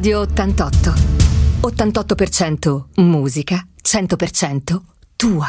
Radio 88. 88% musica, 100% tua.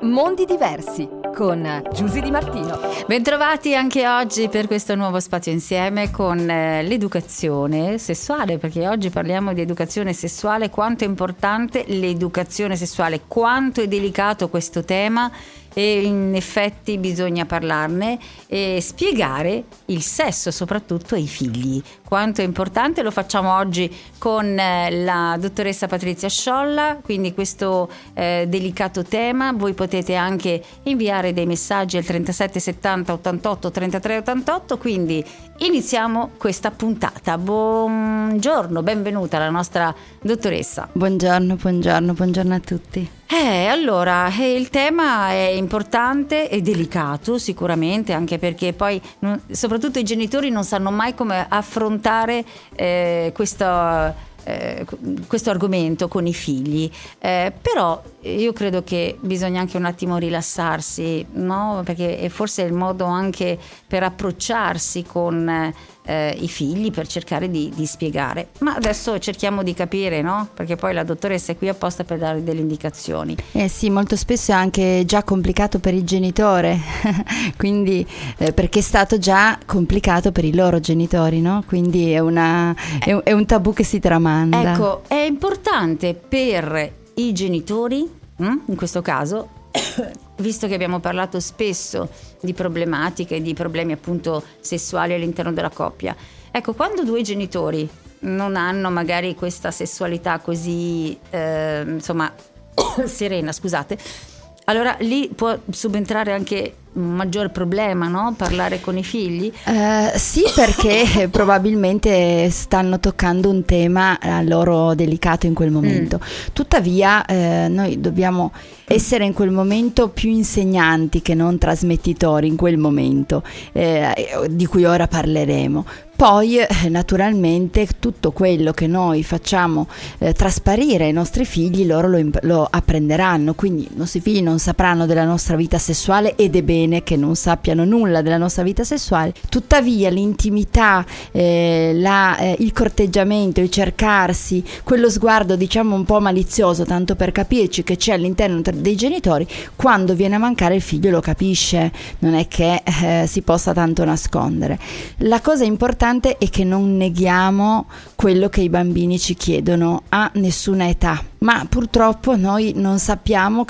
Mondi diversi con Giusy Di Martino. Bentrovati anche oggi per questo nuovo spazio insieme con eh, l'educazione sessuale, perché oggi parliamo di educazione sessuale, quanto è importante l'educazione sessuale, quanto è delicato questo tema e in effetti bisogna parlarne e spiegare il sesso soprattutto ai figli. Quanto è importante lo facciamo oggi con eh, la dottoressa Patrizia Sciolla, quindi questo eh, delicato tema voi potete anche inviare dei messaggi al 37 70 88 33 88, quindi iniziamo questa puntata. Buongiorno, benvenuta la nostra dottoressa. Buongiorno, buongiorno, buongiorno a tutti. Eh, allora, eh, il tema è importante e delicato sicuramente, anche perché poi non, soprattutto i genitori non sanno mai come affrontare eh, questo eh, questo argomento con i figli, eh, però io credo che bisogna anche un attimo rilassarsi, no? perché è forse il modo anche per approcciarsi con eh, i figli, per cercare di, di, spiegare. Ma adesso cerchiamo di capire, no? perché poi la dottoressa è qui apposta per dare delle indicazioni. Eh sì, molto spesso è anche già complicato per il genitore, quindi eh, perché è stato già complicato per i loro genitori, no? quindi è, una, è, un, è un tabù che si tramanda. Ecco, è importante per i genitori, hm, in questo caso, visto che abbiamo parlato spesso di problematiche, di problemi appunto sessuali all'interno della coppia, ecco, quando due genitori non hanno magari questa sessualità così, eh, insomma, serena, scusate, allora lì può subentrare anche maggior problema, no? Parlare con i figli? Uh, sì, perché probabilmente stanno toccando un tema a loro delicato in quel mm. momento. Mm. Tuttavia, eh, noi dobbiamo essere in quel momento più insegnanti che non trasmettitori in quel momento, eh, di cui ora parleremo. Poi eh, naturalmente tutto quello che noi facciamo eh, trasparire ai nostri figli loro lo, lo, apprenderanno, quindi i nostri figli non sapranno della nostra vita sessuale ed è bene che non sappiano nulla della nostra vita sessuale, tuttavia l'intimità, eh, la, eh, il corteggiamento, il cercarsi, quello sguardo diciamo un po' malizioso, tanto per capirci che c'è all'interno dei genitori, quando viene a mancare il figlio lo capisce, non è che eh, si possa tanto nascondere. La cosa importante è che non neghiamo quello che i bambini ci chiedono a nessuna età ma purtroppo noi non sappiamo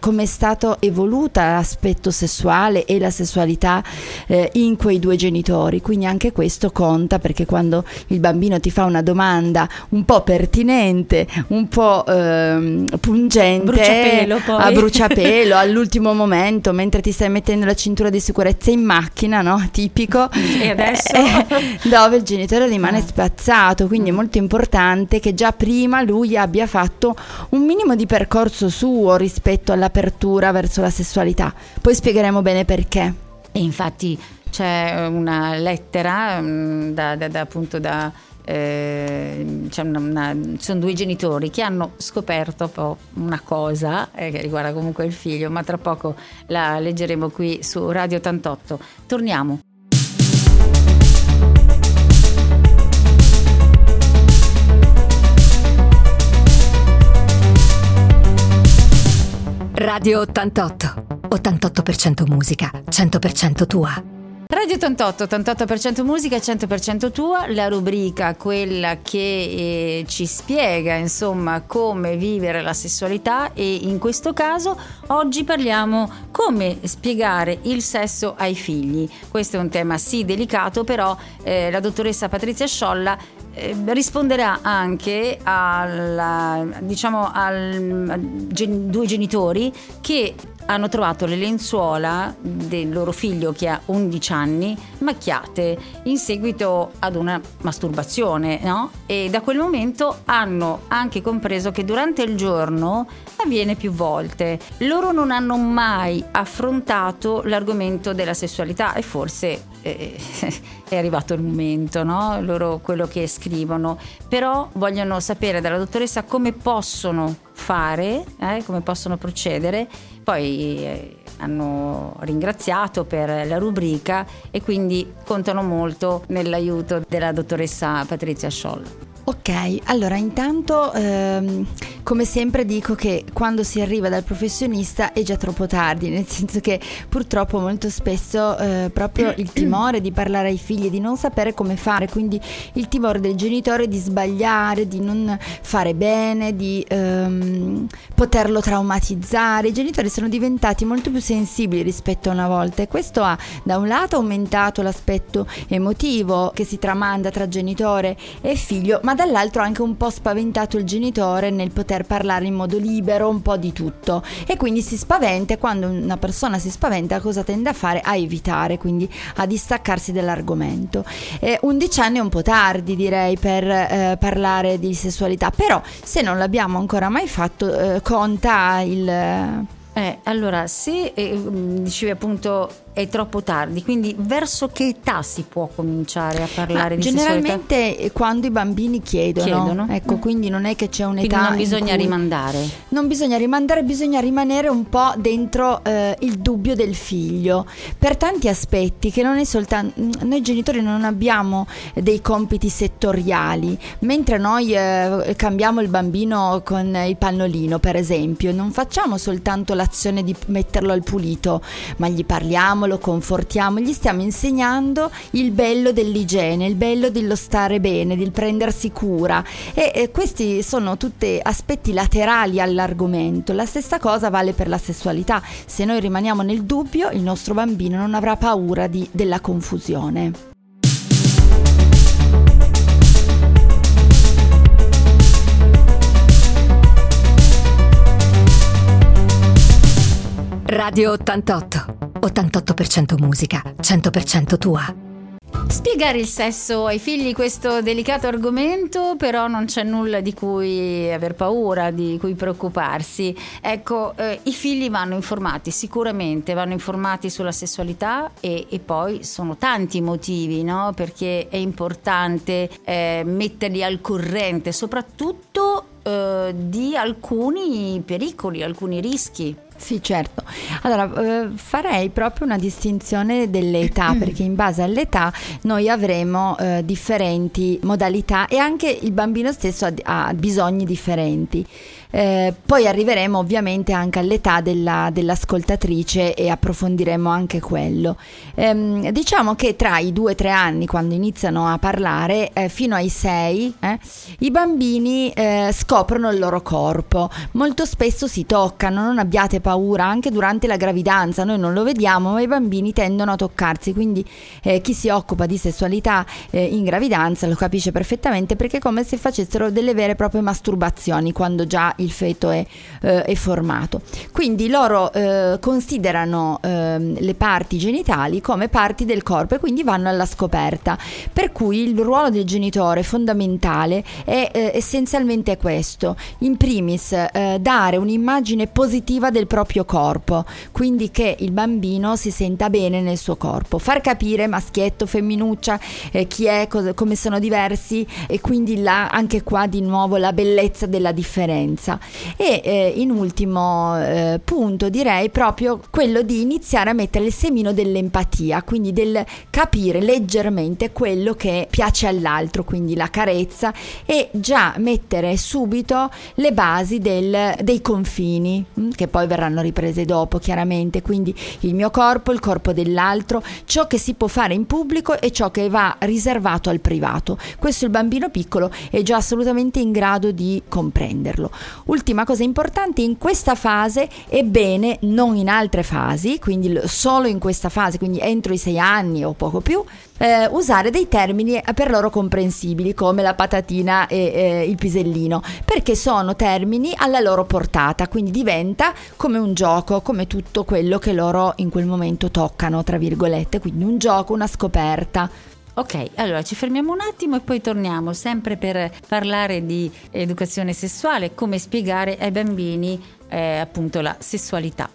come è stato evoluta l'aspetto sessuale e la sessualità eh, in quei due genitori, quindi anche questo conta perché quando il bambino ti fa una domanda un po' pertinente, un po' eh, pungente, bruciapelo a bruciapelo all'ultimo momento mentre ti stai mettendo la cintura di sicurezza in macchina, no? tipico, e adesso? Eh, dove il genitore rimane spazzato, quindi è molto importante che già prima lui abbia fatto un minimo di percorso suo rispetto all'apertura verso la sessualità. Poi spiegheremo bene perché. E infatti c'è una lettera mm, da, da, da appunto da eh, una, una, sono due genitori che hanno scoperto una cosa eh, che riguarda comunque il figlio, ma tra poco la leggeremo qui su Radio 88. Torniamo. Radio 88. 88% musica, 100% tua. Radio 88, 88% musica, 100% tua, la rubrica quella che eh, ci spiega insomma come vivere la sessualità e in questo caso oggi parliamo come spiegare il sesso ai figli. Questo è un tema sì delicato però eh, la dottoressa Patrizia Sciolla eh, risponderà anche alla, diciamo, al, a gen, due genitori che hanno trovato le lenzuola del loro figlio che ha 11 anni macchiate in seguito ad una masturbazione, no? E da quel momento hanno anche compreso che durante il giorno avviene più volte. Loro non hanno mai affrontato l'argomento della sessualità e forse eh, è arrivato il momento, no? Loro quello che scrivono, però vogliono sapere dalla dottoressa come possono fare, eh, come possono procedere poi eh, hanno ringraziato per la rubrica e quindi contano molto nell'aiuto della dottoressa Patrizia Scholl. Ok, allora intanto ehm, come sempre dico che quando si arriva dal professionista è già troppo tardi, nel senso che purtroppo molto spesso eh, proprio il timore di parlare ai figli, di non sapere come fare, quindi il timore del genitore di sbagliare, di non fare bene, di ehm, poterlo traumatizzare, i genitori sono diventati molto più sensibili rispetto a una volta e questo ha da un lato aumentato l'aspetto emotivo che si tramanda tra genitore e figlio, ma dall'altro anche un po' spaventato il genitore nel poter parlare in modo libero un po' di tutto e quindi si spaventa quando una persona si spaventa cosa tende a fare? A evitare, quindi a distaccarsi dall'argomento. Eh, 11 anni è un po' tardi direi per eh, parlare di sessualità, però se non l'abbiamo ancora mai fatto eh, conta il... Eh, allora, se eh, dicevi appunto è troppo tardi, quindi verso che età si può cominciare a parlare Ma di generalmente sessualità? quando i bambini chiedono, Chiedono? ecco, Mm. quindi non è che c'è un'età Quindi non bisogna rimandare. Non bisogna rimandare, bisogna rimanere un po' dentro eh, il dubbio del figlio per tanti aspetti che non è soltanto noi genitori non abbiamo dei compiti settoriali, mentre noi eh, cambiamo il bambino con il pannolino, per esempio, non facciamo soltanto l'azione di metterlo al pulito, ma gli parliamo, lo confortiamo, gli stiamo insegnando il bello dell'igiene, il bello dello stare bene, del prendersi cura e, e questi sono tutti aspetti laterali all'argomento. La stessa cosa vale per la sessualità. Se noi rimaniamo nel dubbio, il nostro bambino non avrà paura di- della confusione. Radio 88. 88% musica, 100% tua. Spiegare il sesso ai figli questo delicato argomento, però non c'è nulla di cui aver paura, di cui preoccuparsi. Ecco, eh, i figli vanno informati, sicuramente vanno informati sulla sessualità e, e poi sono tanti i motivi, no? Perché è importante eh, metterli al corrente, soprattutto eh, di alcuni pericoli, alcuni rischi. Sì, certo. Allora, eh, farei proprio una distinzione delle età, perché in base all'età noi avremo eh, differenti modalità e anche il bambino stesso ha, ha bisogni differenti. Eh, poi arriveremo ovviamente anche all'età della- dell'ascoltatrice e approfondiremo anche quello. Ehm, diciamo che tra i 2-3 anni, quando iniziano a parlare, eh, fino ai 6, eh, i bambini eh, scoprono il loro corpo. Molto spesso si toccano, non abbiate paura, anche durante la gravidanza, noi non lo vediamo, ma i bambini tendono a toccarsi, quindi eh, chi si occupa di sessualità eh, in gravidanza lo capisce perfettamente perché è come se facessero delle vere e proprie masturbazioni quando già il feto è, eh, è formato. Quindi loro eh, considerano ehm, le parti genitali come parti del corpo e quindi vanno alla scoperta. Per cui il ruolo del genitore fondamentale è eh, essenzialmente questo. In primis eh, dare un'immagine positiva del proprio corpo, quindi che il bambino si senta bene nel suo corpo. Far capire maschietto, femminuccia, eh, chi è, cosa- come sono diversi e quindi là anche qua di nuovo la bellezza della differenza. E eh, in ultimo eh, punto direi proprio quello di iniziare a mettere il semino dell'empatia, quindi del capire leggermente quello che piace all'altro, quindi la carezza e già mettere subito le basi del- dei confini mm, che poi verranno riprese dopo chiaramente, quindi il mio corpo, il corpo dell'altro, ciò che si può fare in pubblico e ciò che va riservato al privato. Questo il bambino piccolo è già assolutamente in grado di comprenderlo. Ultima cosa importante, in questa fase è bene, non in altre fasi, quindi solo in questa fase, quindi entro i sei anni o poco più, eh, usare dei termini per loro comprensibili come la patatina e eh, il pisellino, perché sono termini alla loro portata, quindi diventa come un gioco, come tutto quello che loro in quel momento toccano, tra virgolette, quindi un gioco, una scoperta. Ok, allora ci fermiamo un attimo e poi torniamo sempre per parlare di educazione sessuale, come spiegare ai bambini eh, appunto la sessualità.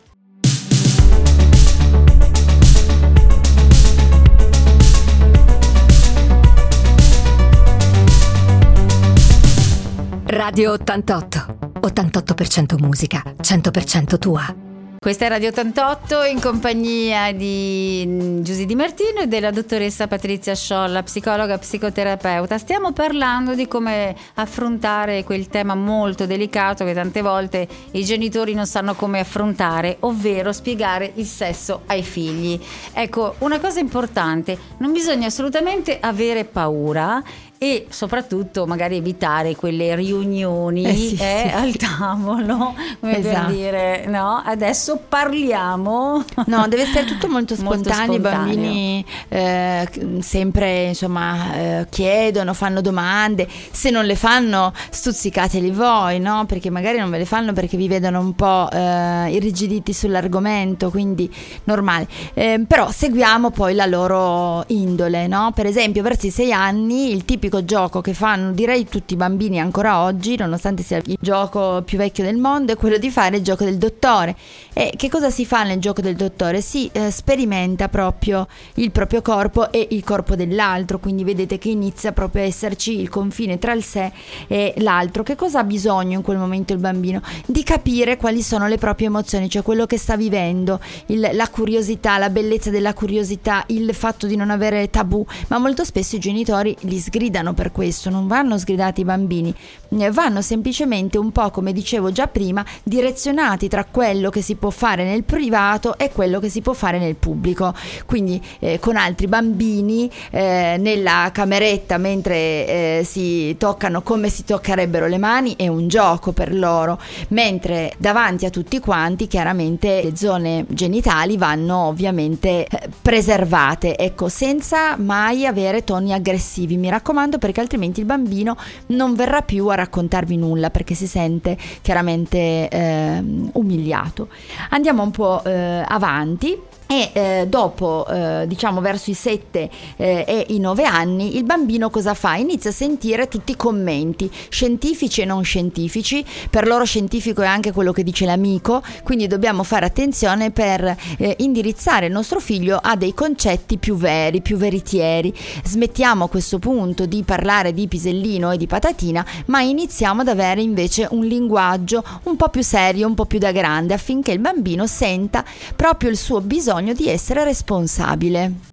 Radio 88. 88% musica, 100% tua. Questa è Radio 88 in compagnia di mm, Giusy Di Martino e della dottoressa Patrizia Sciolla, psicologa psicoterapeuta. Stiamo parlando di come affrontare quel tema molto delicato che tante volte i genitori non sanno come affrontare, ovvero spiegare il sesso ai figli. Ecco, una cosa importante, non bisogna assolutamente avere paura e soprattutto magari evitare quelle riunioni Eh sì, eh, sì, al sì. tavolo come Esatto. per dire no adesso parliamo No, deve essere tutto molto spontaneo. I bambini eh, sempre insomma eh, chiedono, fanno domande. Se non le fanno, stuzzicateli voi, no? Perché magari non ve le fanno perché vi vedono un po' eh, irrigiditi sull'argomento, quindi normale. Eh, però seguiamo poi la loro indole, no? Per esempio, verso i sei anni, il tipico gioco che fanno, direi tutti i bambini ancora oggi, nonostante sia il gioco più vecchio del mondo, è quello di fare il gioco del dottore. E che cosa si fa nel gioco del dottore? Si eh, sperimenta proprio il proprio corpo e il corpo dell'altro, quindi vedete che inizia proprio a esserci il confine tra il sé e l'altro. Che cosa ha bisogno in quel momento il bambino? Di capire quali sono le proprie emozioni, cioè quello che sta vivendo, il- la curiosità, la bellezza della curiosità, il fatto di non avere tabù, ma molto spesso i genitori li sgridano per questo, non vanno sgridati i bambini, eh, vanno semplicemente un po' come dicevo già prima, direzionati tra quello che si può fare nel privato e quello che si può fare nel pubblico. Quindi eh, con altri bambini eh, nella cameretta mentre eh, si toccano come si toccherebbero le mani è un gioco per loro, mentre davanti a tutti quanti chiaramente le zone genitali vanno ovviamente eh, preservate, ecco, senza mai avere toni aggressivi, mi raccomando perché altrimenti il bambino non verrà più a raccontarvi nulla perché si sente chiaramente ehm, umiliato. Andiamo un po' eh, avanti. E eh, dopo, eh, diciamo verso i 7 eh, e i 9 anni, il bambino cosa fa? Inizia a sentire tutti i commenti, scientifici e non scientifici. Per loro scientifico è anche quello che dice l'amico, quindi dobbiamo fare attenzione per eh, indirizzare il nostro figlio a dei concetti più veri, più veritieri. Smettiamo a questo punto di parlare di pisellino e di patatina, ma iniziamo ad avere invece un linguaggio un po' più serio, un po' più da grande, affinché il bambino senta proprio il suo bisogno di essere responsabile.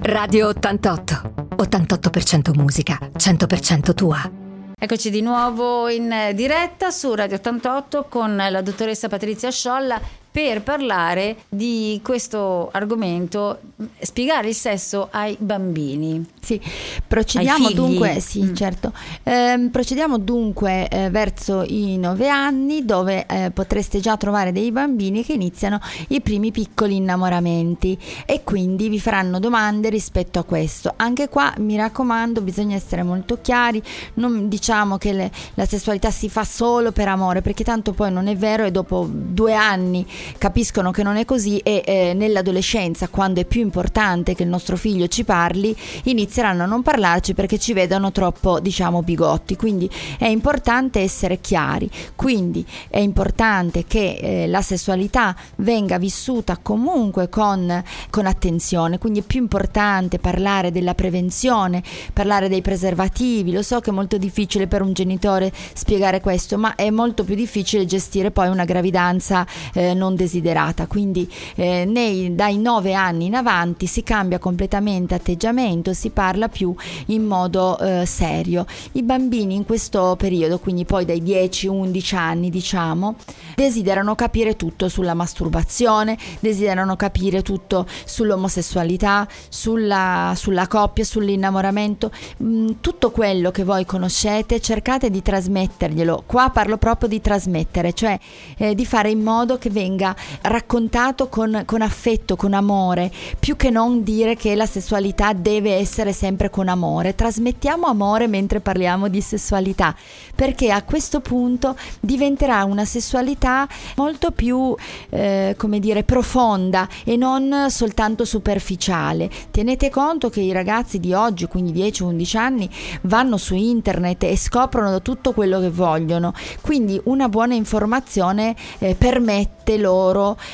Radio 88. 88% musica, 100% tua. Eccoci di nuovo in diretta su Radio 88 con la dottoressa Patrizia Sciolla per parlare di questo argomento, spiegare il sesso ai bambini. Sì, procediamo dunque, sì, Mm. certo. Ehm, procediamo dunque eh, verso i nove anni dove eh, potreste già trovare dei bambini che iniziano i primi piccoli innamoramenti e quindi vi faranno domande rispetto a questo. Anche qua mi raccomando, bisogna essere molto chiari, non diciamo che le- la sessualità si fa solo per amore, perché tanto poi non è vero e dopo due anni capiscono che non è così e eh, nell'adolescenza, quando è più importante che il nostro figlio ci parli, inizieranno a non parlarci perché ci vedono troppo, diciamo, bigotti. Quindi è importante essere chiari. Quindi è importante che eh, la sessualità venga vissuta comunque con, con attenzione. Quindi è più importante parlare della prevenzione, parlare dei preservativi. Lo so che è molto difficile per un genitore spiegare questo, ma è molto più difficile gestire poi una gravidanza eh, non desiderata. Quindi eh, nei- dai 9 anni in avanti si cambia completamente atteggiamento, si parla più in modo eh, serio. I bambini in questo periodo, quindi poi dai 10-11 anni diciamo, desiderano capire tutto sulla masturbazione, desiderano capire tutto sull'omosessualità, sulla, sulla coppia, sull'innamoramento, Mm, tutto quello che voi conoscete cercate di trasmetterglielo. Qua parlo proprio di trasmettere, cioè eh, di fare in modo che venga raccontato con, con affetto, con amore, più che non dire che la sessualità deve essere sempre con amore. Trasmettiamo amore mentre parliamo di sessualità, perché a questo punto diventerà una sessualità molto più, eh, come dire, profonda e non soltanto superficiale. Tenete conto che i ragazzi di oggi, quindi 10-11 anni, vanno su internet e scoprono tutto quello che vogliono. Quindi una buona informazione eh, permette loro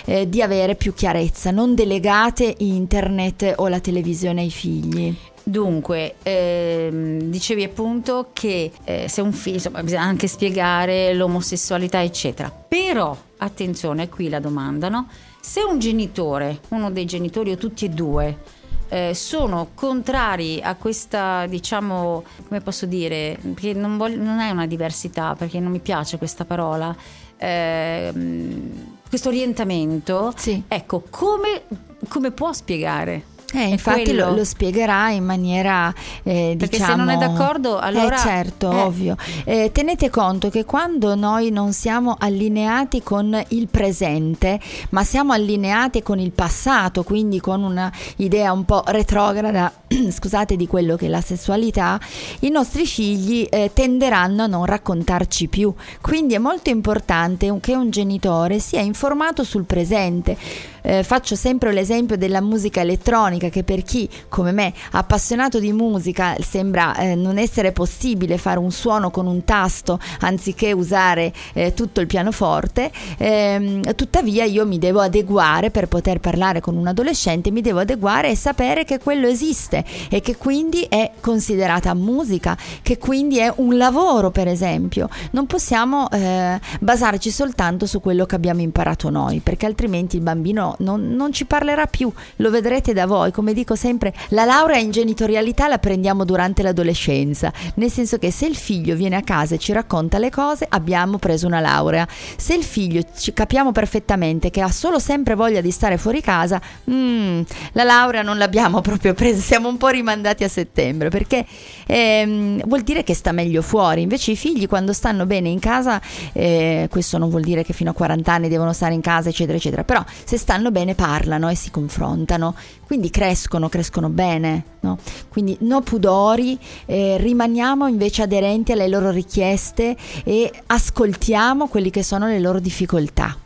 eh, di avere più chiarezza. Non delegate internet o la televisione ai figli. Dunque, ehm, dicevi appunto che eh, se un figlio, insomma, bisogna anche spiegare l'omosessualità, eccetera. Però, attenzione, qui la domanda, no? Se un genitore, uno dei genitori o tutti e due, eh, sono contrari a questa, diciamo, come posso dire, perché non, voglio, non è una diversità, perché non mi piace questa parola, eh, questo orientamento, sì. ecco, come, come può spiegare? Eh, infatti lo, lo, spiegherà in maniera eh, Perché diciamo... se non è d'accordo allora... Eh, certo, eh. ovvio. Eh, tenete conto che quando noi non siamo allineati con il presente, ma siamo allineati con il passato, quindi con un'idea un po' retrograda, scusate, di quello che è la sessualità, i nostri figli eh, tenderanno a non raccontarci più. Quindi è molto importante che un genitore sia informato sul presente. Eh, faccio sempre l'esempio della musica elettronica che per chi come me appassionato di musica sembra eh, non essere possibile fare un suono con un tasto anziché usare eh, tutto il pianoforte, ehm, tuttavia io mi devo adeguare per poter parlare con un adolescente, mi devo adeguare e sapere che quello esiste e che quindi è considerata musica, che quindi è un lavoro per esempio. Non possiamo eh, basarci soltanto su quello che abbiamo imparato noi perché altrimenti il bambino non, non, ci parlerà più, lo vedrete da voi. Come dico sempre, la laurea in genitorialità la prendiamo durante l'adolescenza, nel senso che se il figlio viene a casa e ci racconta le cose, abbiamo preso una laurea. Se il figlio ci capiamo perfettamente che ha solo sempre voglia di stare fuori casa, mm, la laurea non l'abbiamo proprio presa, siamo un po' rimandati a settembre, perché ehm, vuol dire che sta meglio fuori. Invece i figli quando stanno bene in casa, eh, questo non vuol dire che fino a 40 anni devono stare in casa, eccetera, eccetera, però se stanno bene parlano e si confrontano, quindi crescono, crescono bene. No? Quindi no pudori, eh, rimaniamo invece aderenti alle loro richieste e ascoltiamo quelli che sono le loro difficoltà.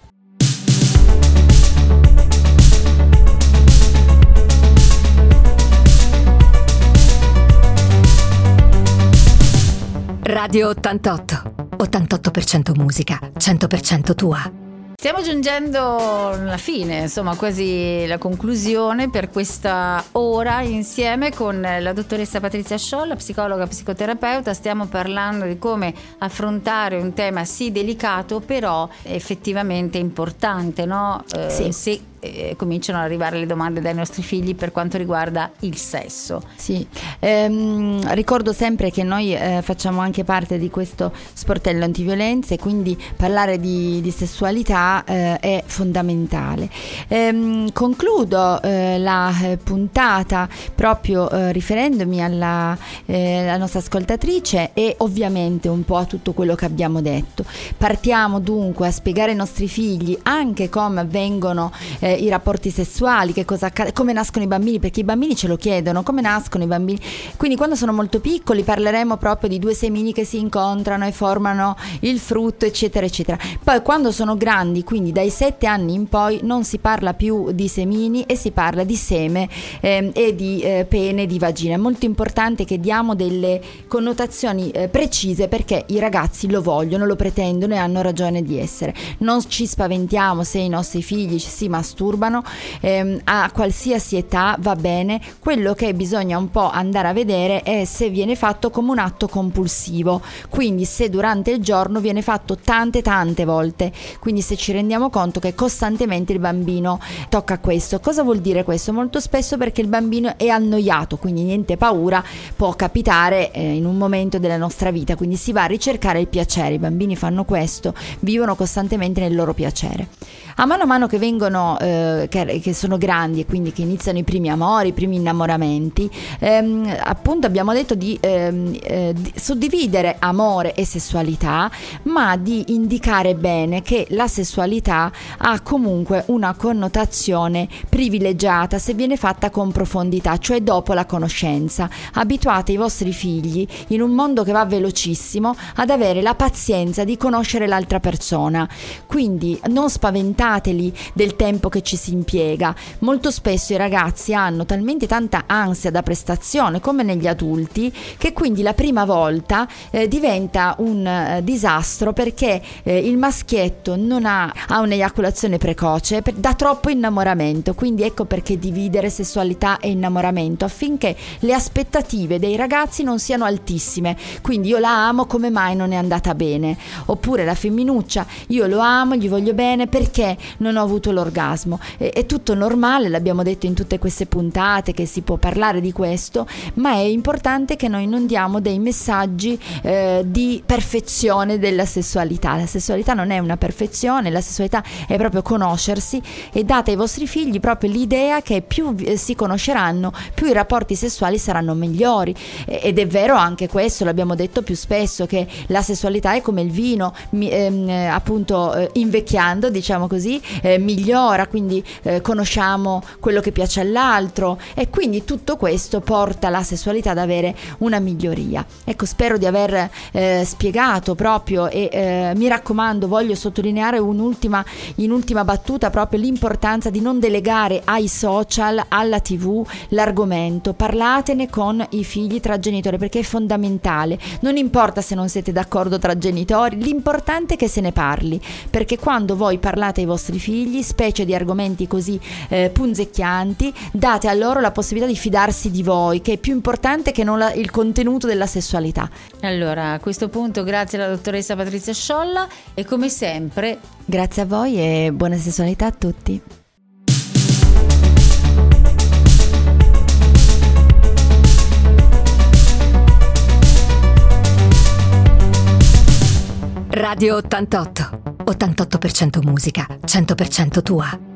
Radio 88. 88% musica, 100% tua. Stiamo giungendo alla fine, insomma, quasi la conclusione per questa ora insieme con la dottoressa Patrizia Sciolla, psicologa psicoterapeuta. Stiamo parlando di come affrontare un tema sì delicato, però effettivamente importante, no? Eh, sì. Se eh, cominciano ad arrivare le domande dai nostri figli per quanto riguarda il sesso. Sì, ehm, ricordo sempre che noi eh, facciamo anche parte di questo sportello antiviolenza e quindi parlare di, di sessualità eh, è fondamentale. Ehm, concludo eh, la eh, puntata proprio eh, riferendomi alla, alla nostra ascoltatrice e ovviamente un po' a tutto quello che abbiamo detto. Partiamo dunque a spiegare ai nostri figli anche come avvengono eh, i rapporti sessuali, che cosa accade, come nascono i bambini, perché i bambini ce lo chiedono, come nascono i bambini. Quindi quando sono molto piccoli parleremo proprio di due semini che si incontrano e formano il frutto, eccetera, eccetera. Poi quando sono grandi, quindi dai sette anni in poi, non si parla più di semini e si parla di seme eh, e di eh, pene, di vagina. È molto importante che diamo delle connotazioni eh, precise perché i ragazzi lo vogliono, lo pretendono e hanno ragione di essere. Non ci spaventiamo se i nostri figli si masturbano disturbano ehm, a qualsiasi età va bene quello che bisogna un po' andare a vedere è se viene fatto come un atto compulsivo. Quindi se durante il giorno viene fatto tante tante volte. Quindi se ci rendiamo conto che costantemente il bambino tocca questo. Cosa vuol dire questo? Molto spesso perché il bambino è annoiato quindi niente paura può capitare eh, in un momento della nostra vita. Quindi si va a ricercare il piacere. I bambini fanno questo vivono costantemente nel loro piacere. A mano a mano che vengono, eh, che, che, sono grandi e quindi che iniziano i primi amori, i primi innamoramenti, ehm, appunto abbiamo detto di, ehm, eh, di suddividere amore e sessualità, ma di indicare bene che la sessualità ha comunque una connotazione privilegiata se viene fatta con profondità, cioè dopo la conoscenza. Abituate i vostri figli in un mondo che va velocissimo ad avere la pazienza di conoscere l'altra persona. Quindi non spaventate lamentateli del tempo che ci si impiega. Molto spesso i ragazzi hanno talmente tanta ansia da prestazione come negli adulti che quindi la prima volta eh, diventa un eh, disastro perché eh, il maschietto non ha, ha un'eiaculazione precoce per, da troppo innamoramento. Quindi ecco perché dividere sessualità e innamoramento affinché le aspettative dei ragazzi non siano altissime. Quindi io la amo, come mai non è andata bene? Oppure la femminuccia, io lo amo, gli voglio bene perché non ho avuto l'orgasmo. È, è tutto normale, l'abbiamo detto in tutte queste puntate che si può parlare di questo, ma è importante che noi non diamo dei messaggi eh, di perfezione della sessualità. La sessualità non è una perfezione, la sessualità è proprio conoscersi e date ai vostri figli proprio l'idea che più si conosceranno, più i rapporti sessuali saranno migliori. Ed è vero anche questo, l'abbiamo detto più spesso, che la sessualità è come il vino, mi, ehm, appunto eh, invecchiando, diciamo così, eh, migliora, quindi eh, conosciamo quello che piace all'altro e quindi tutto questo porta la sessualità ad avere una miglioria. Ecco, spero di aver eh, spiegato proprio e eh, mi raccomando, voglio sottolineare un'ultima, in ultima battuta proprio l'importanza di non delegare ai social, alla tv l'argomento, parlatene con i figli tra genitori perché è fondamentale, non importa se non siete d'accordo tra genitori, l'importante è che se ne parli, perché quando voi parlate ai vostri figli, specie di argomenti così eh, punzecchianti, date a loro la possibilità di fidarsi di voi, che è più importante che non la, il contenuto della sessualità. Allora, a questo punto grazie alla dottoressa Patrizia Sciolla e come sempre grazie a voi e buona sessualità a tutti. Radio 88. 88% musica, 100% tua.